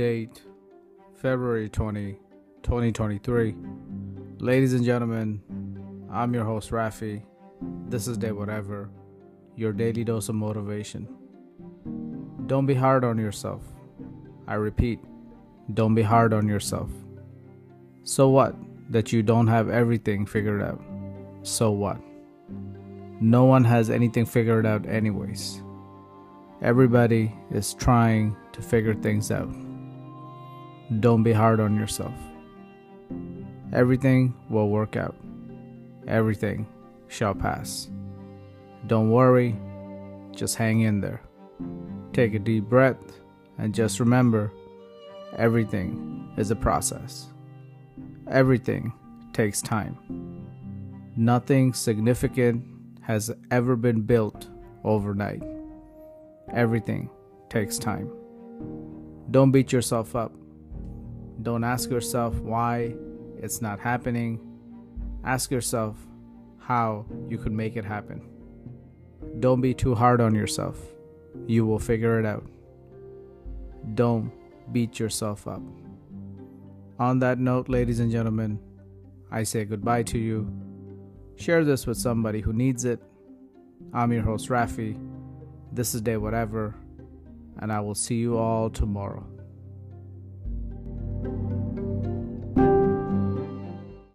date February 20, 2023. Ladies and gentlemen, I'm your host Rafi. This is Day Whatever, your daily dose of motivation. Don't be hard on yourself. I repeat, don't be hard on yourself. So what that you don't have everything figured out? So what? No one has anything figured out, anyways. Everybody is trying to figure things out. Don't be hard on yourself. Everything will work out. Everything shall pass. Don't worry, just hang in there. Take a deep breath and just remember everything is a process. Everything takes time. Nothing significant has ever been built overnight. Everything takes time. Don't beat yourself up. Don't ask yourself why it's not happening. Ask yourself how you could make it happen. Don't be too hard on yourself. You will figure it out. Don't beat yourself up. On that note, ladies and gentlemen, I say goodbye to you. Share this with somebody who needs it. I'm your host, Rafi. This is Day Whatever, and I will see you all tomorrow.